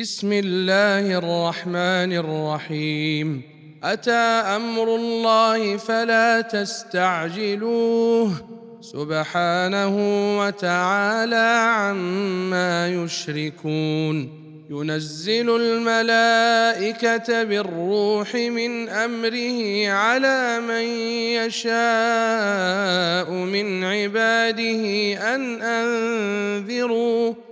بسم الله الرحمن الرحيم. أتى أمر الله فلا تستعجلوه. سبحانه وتعالى عما يشركون. ينزل الملائكة بالروح من أمره على من يشاء من عباده أن أنذروا.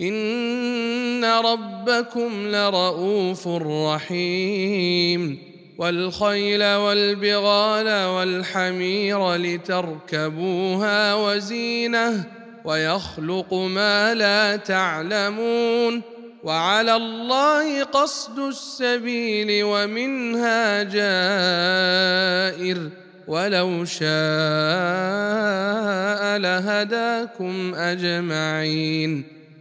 ان ربكم لرؤوف رحيم والخيل والبغال والحمير لتركبوها وزينه ويخلق ما لا تعلمون وعلى الله قصد السبيل ومنها جائر ولو شاء لهداكم اجمعين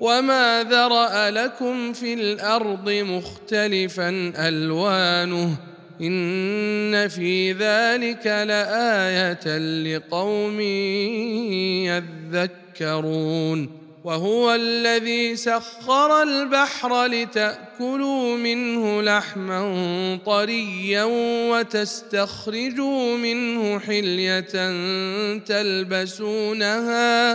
وما ذرا لكم في الأرض مختلفا الوانه ان في ذلك لايه لقوم يذكرون وهو الذي سخر البحر لتاكلوا منه لحما طريا وتستخرجوا منه حليه تلبسونها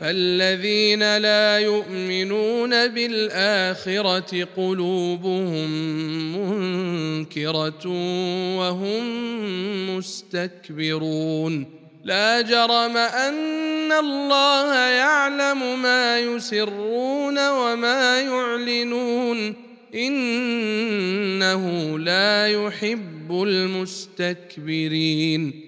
فالذين لا يؤمنون بالاخره قلوبهم منكره وهم مستكبرون لا جرم ان الله يعلم ما يسرون وما يعلنون انه لا يحب يحب المستكبرين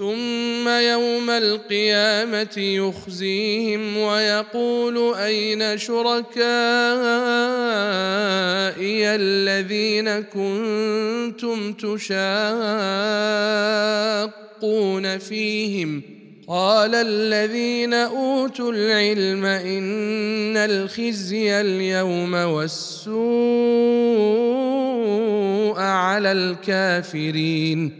ثم يوم القيامة يخزيهم ويقول أين شركائي الذين كنتم تشاقون فيهم؟ قال الذين أوتوا العلم إن الخزي اليوم والسوء على الكافرين.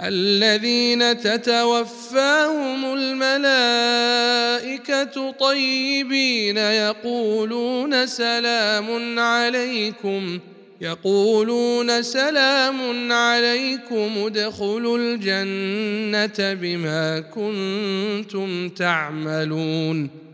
الذين تتوفاهم الملائكة طيبين يقولون سلام عليكم يقولون سلام عليكم ادخلوا الجنة بما كنتم تعملون.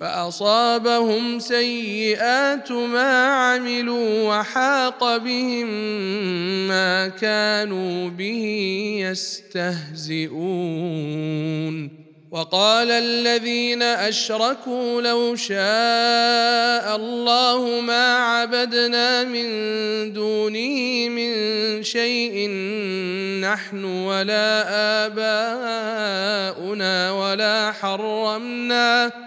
فأصابهم سيئات ما عملوا وحاق بهم ما كانوا به يستهزئون. وقال الذين أشركوا لو شاء الله ما عبدنا من دونه من شيء نحن ولا آباؤنا ولا حرمنا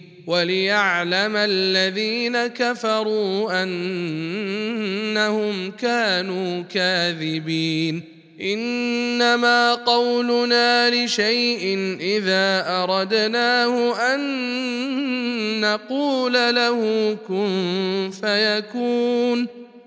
وليعلم الذين كفروا أنهم كانوا كاذبين. إنما قولنا لشيء إذا أردناه أن نقول له كن فيكون.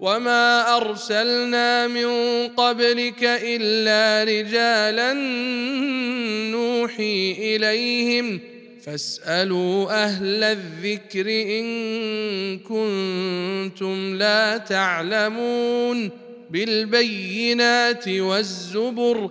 وما ارسلنا من قبلك الا رجالا نوحي اليهم فاسالوا أهل الذكر ان كنتم لا تعلمون بالبينات والزبر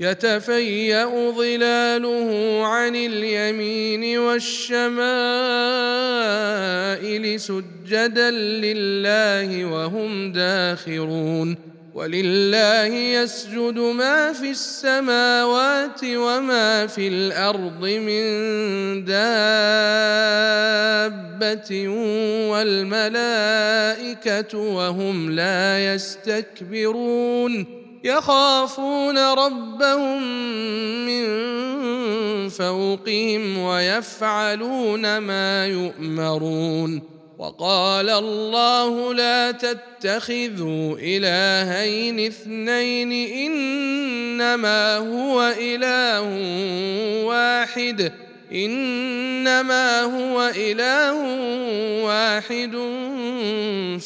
يتفيأ ظلاله عن اليمين والشمائل سجدا لله وهم داخرون ولله يسجد ما في السماوات وما في الأرض من دابة والملائكة وهم لا يستكبرون يخافون ربهم من فوقهم ويفعلون ما يؤمرون. وقال الله لا تتخذوا إلهين اثنين إنما هو إله واحد. إنما هو إله واحد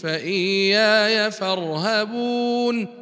فإياي فارهبون.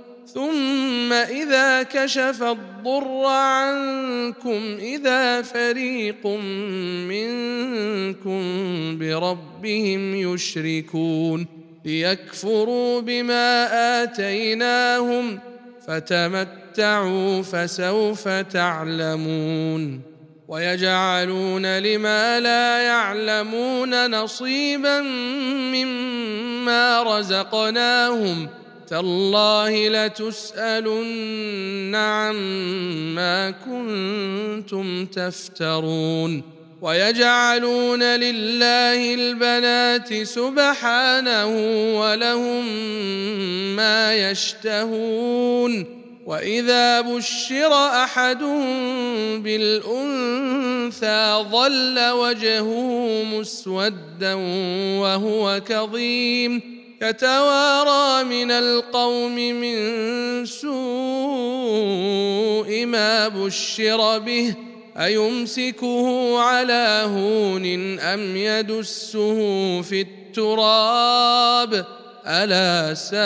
ثم إذا كشف الضر عنكم إذا فريق منكم بربهم يشركون ليكفروا بما آتيناهم فتمتعوا فسوف تعلمون ويجعلون لما لا يعلمون نصيبا مما رزقناهم تالله لتسألن عما كنتم تفترون ويجعلون لله البنات سبحانه ولهم ما يشتهون وإذا بشر أحدهم بالأنثى ظل وجهه مسودا وهو كظيم يتوارى من القوم من سوء ما بشر به أيمسكه على هون أم يدسه في التراب؟ ألا ساء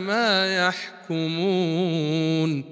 ما يحكمون؟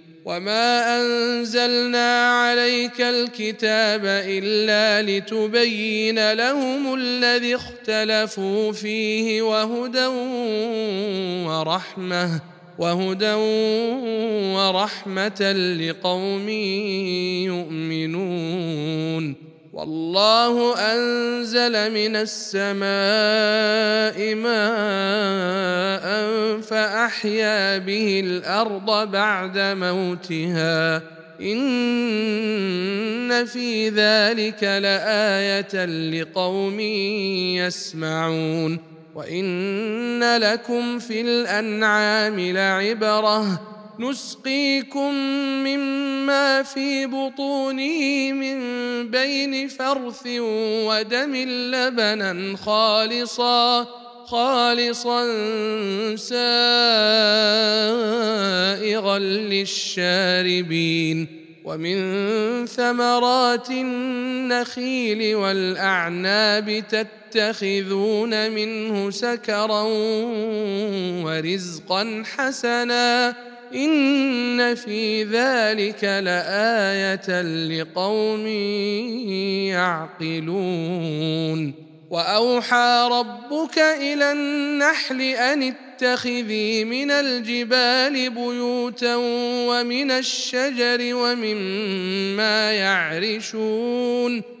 وما انزلنا عليك الكتاب الا لتبين لهم الذي اختلفوا فيه وهدى ورحمه وهدى ورحمه لقوم يؤمنون والله أنزل من السماء ماء فأحيا به الأرض بعد موتها. إن في ذلك لآية لقوم يسمعون. وإن لكم في الأنعام لعبرة. نسقيكم مما في بطونه من بين فرث ودم لبنا خالصا خالصا سائغا للشاربين. ومن ثمرات النخيل والأعناب تتخذون منه سكرا ورزقا حسنا. إن في ذلك لآية لقوم يعقلون. وأوحى ربك إلى النحل أن اتخذي من الجبال بيوتا ومن الشجر ومما يعرشون.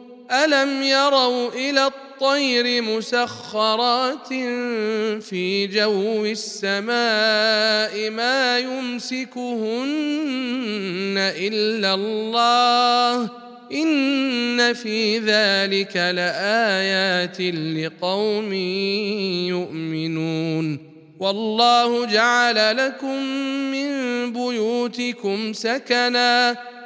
ألم يروا إلى الطير مسخرات في جو السماء ما يمسكهن إلا الله إن في ذلك لآيات لقوم يؤمنون والله جعل لكم من بيوتكم سكنا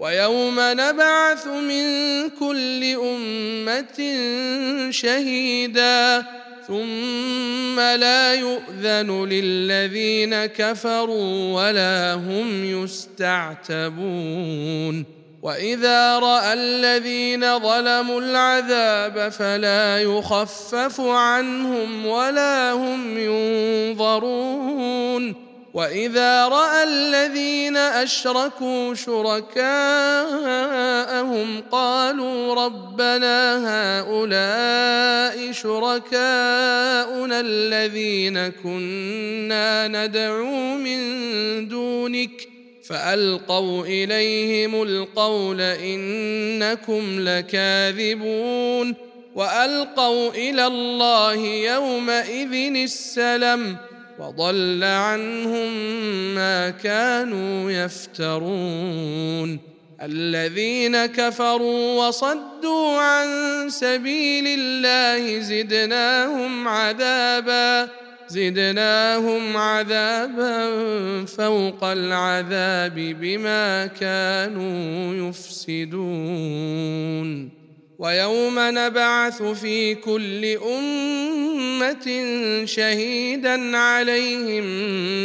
ويوم نبعث من كل أمة شهيدا ثم لا يؤذن للذين كفروا ولا هم يستعتبون وإذا رأى الذين ظلموا العذاب فلا يخفف عنهم ولا هم ينظرون وإذا رأى الذين أشركوا شركاءهم قالوا ربنا هؤلاء شركاؤنا الذين كنا ندعو من دونك فألقوا إليهم القول إنكم لكاذبون وألقوا إلى الله يومئذ السلم وضل عنهم ما كانوا يفترون. الذين كفروا وصدوا عن سبيل الله زدناهم عذابا زدناهم عذابا فوق العذاب بما كانوا يفسدون. ويوم نبعث في كل أمة شهيدا عليهم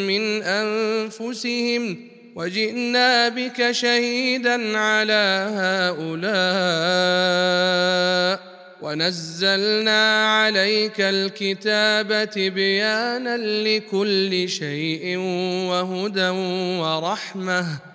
من أنفسهم وجئنا بك شهيدا على هؤلاء ونزلنا عليك الكتاب تبيانا لكل شيء وهدى ورحمة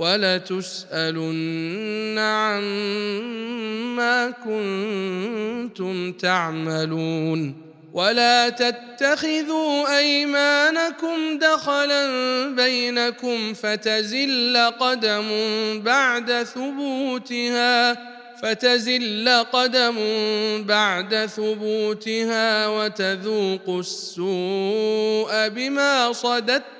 ولتسألن عما كنتم تعملون ولا تتخذوا أيمانكم دخلا بينكم فتزل قدم بعد ثبوتها فتزل قدم بعد ثبوتها وتذوقوا السوء بما صددتم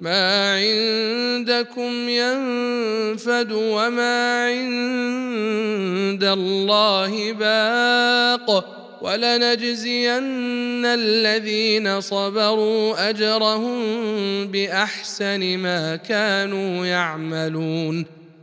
ما عندكم ينفد وما عند الله باق ولنجزين الذين صبروا أجرهم بأحسن ما كانوا يعملون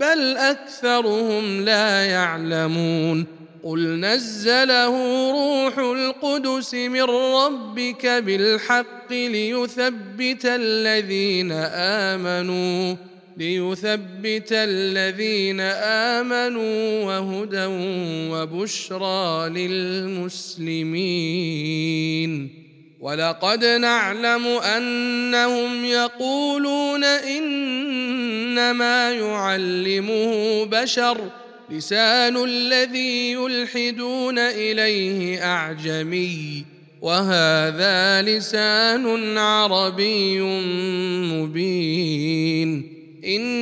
بل أكثرهم لا يعلمون قل نزله روح القدس من ربك بالحق ليثبت الذين آمنوا ليثبت الذين آمنوا وهدى وبشرى للمسلمين. ولقد نعلم أنهم يقولون إنما يعلمه بشر لسان الذي يلحدون إليه أعجمي وهذا لسان عربي مبين إن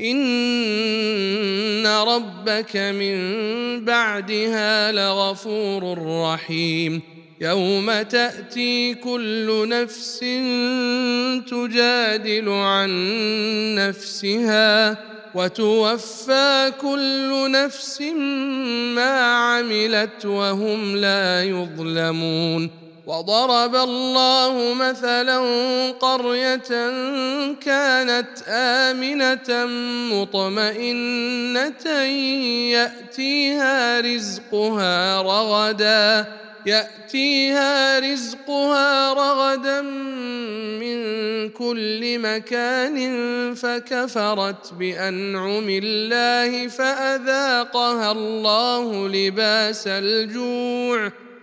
ان ربك من بعدها لغفور رحيم يوم تاتي كل نفس تجادل عن نفسها وتوفى كل نفس ما عملت وهم لا يظلمون وضرب الله مثلا قرية كانت آمنة مطمئنة يأتيها رزقها رغدا يأتيها رزقها رغدا من كل مكان فكفرت بأنعم الله فأذاقها الله لباس الجوع.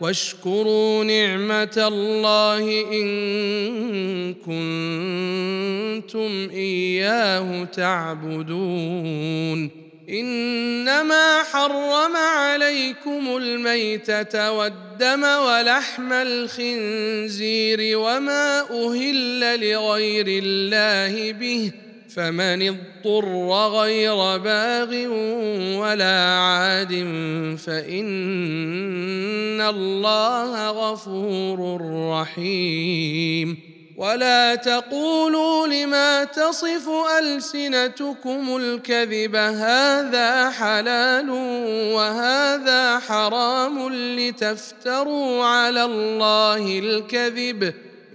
واشكروا نعمة الله إن كنتم إياه تعبدون. إنما حرم عليكم الميتة والدم ولحم الخنزير وما أهل لغير الله به فمن اضطر غير باغ ولا عاد فإن الله غفور رحيم. ولا تقولوا لما تصف ألسنتكم الكذب هذا حلال وهذا حرام لتفتروا على الله الكذب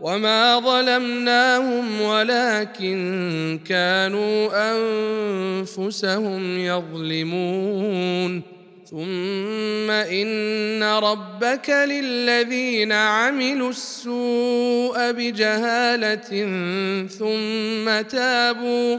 وما ظلمناهم ولكن كانوا انفسهم يظلمون ثم ان ربك للذين عملوا السوء بجهاله ثم تابوا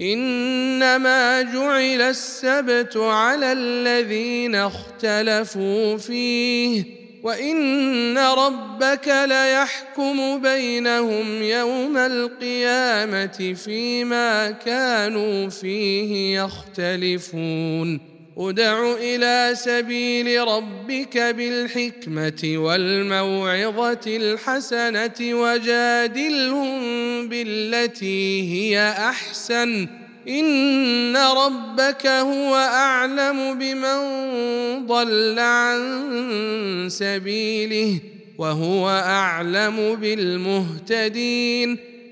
إنما جعل السبت على الذين اختلفوا فيه وإن ربك ليحكم بينهم يوم القيامة فيما كانوا فيه يختلفون. ادع إلى سبيل ربك بالحكمة والموعظة الحسنة وجادلهم بالتي هي أحسن. إن ربك هو أعلم بمن ضل عن سبيله وهو أعلم بالمهتدين.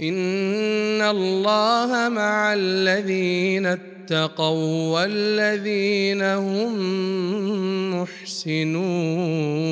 ان الله مع الذين اتقوا والذين هم محسنون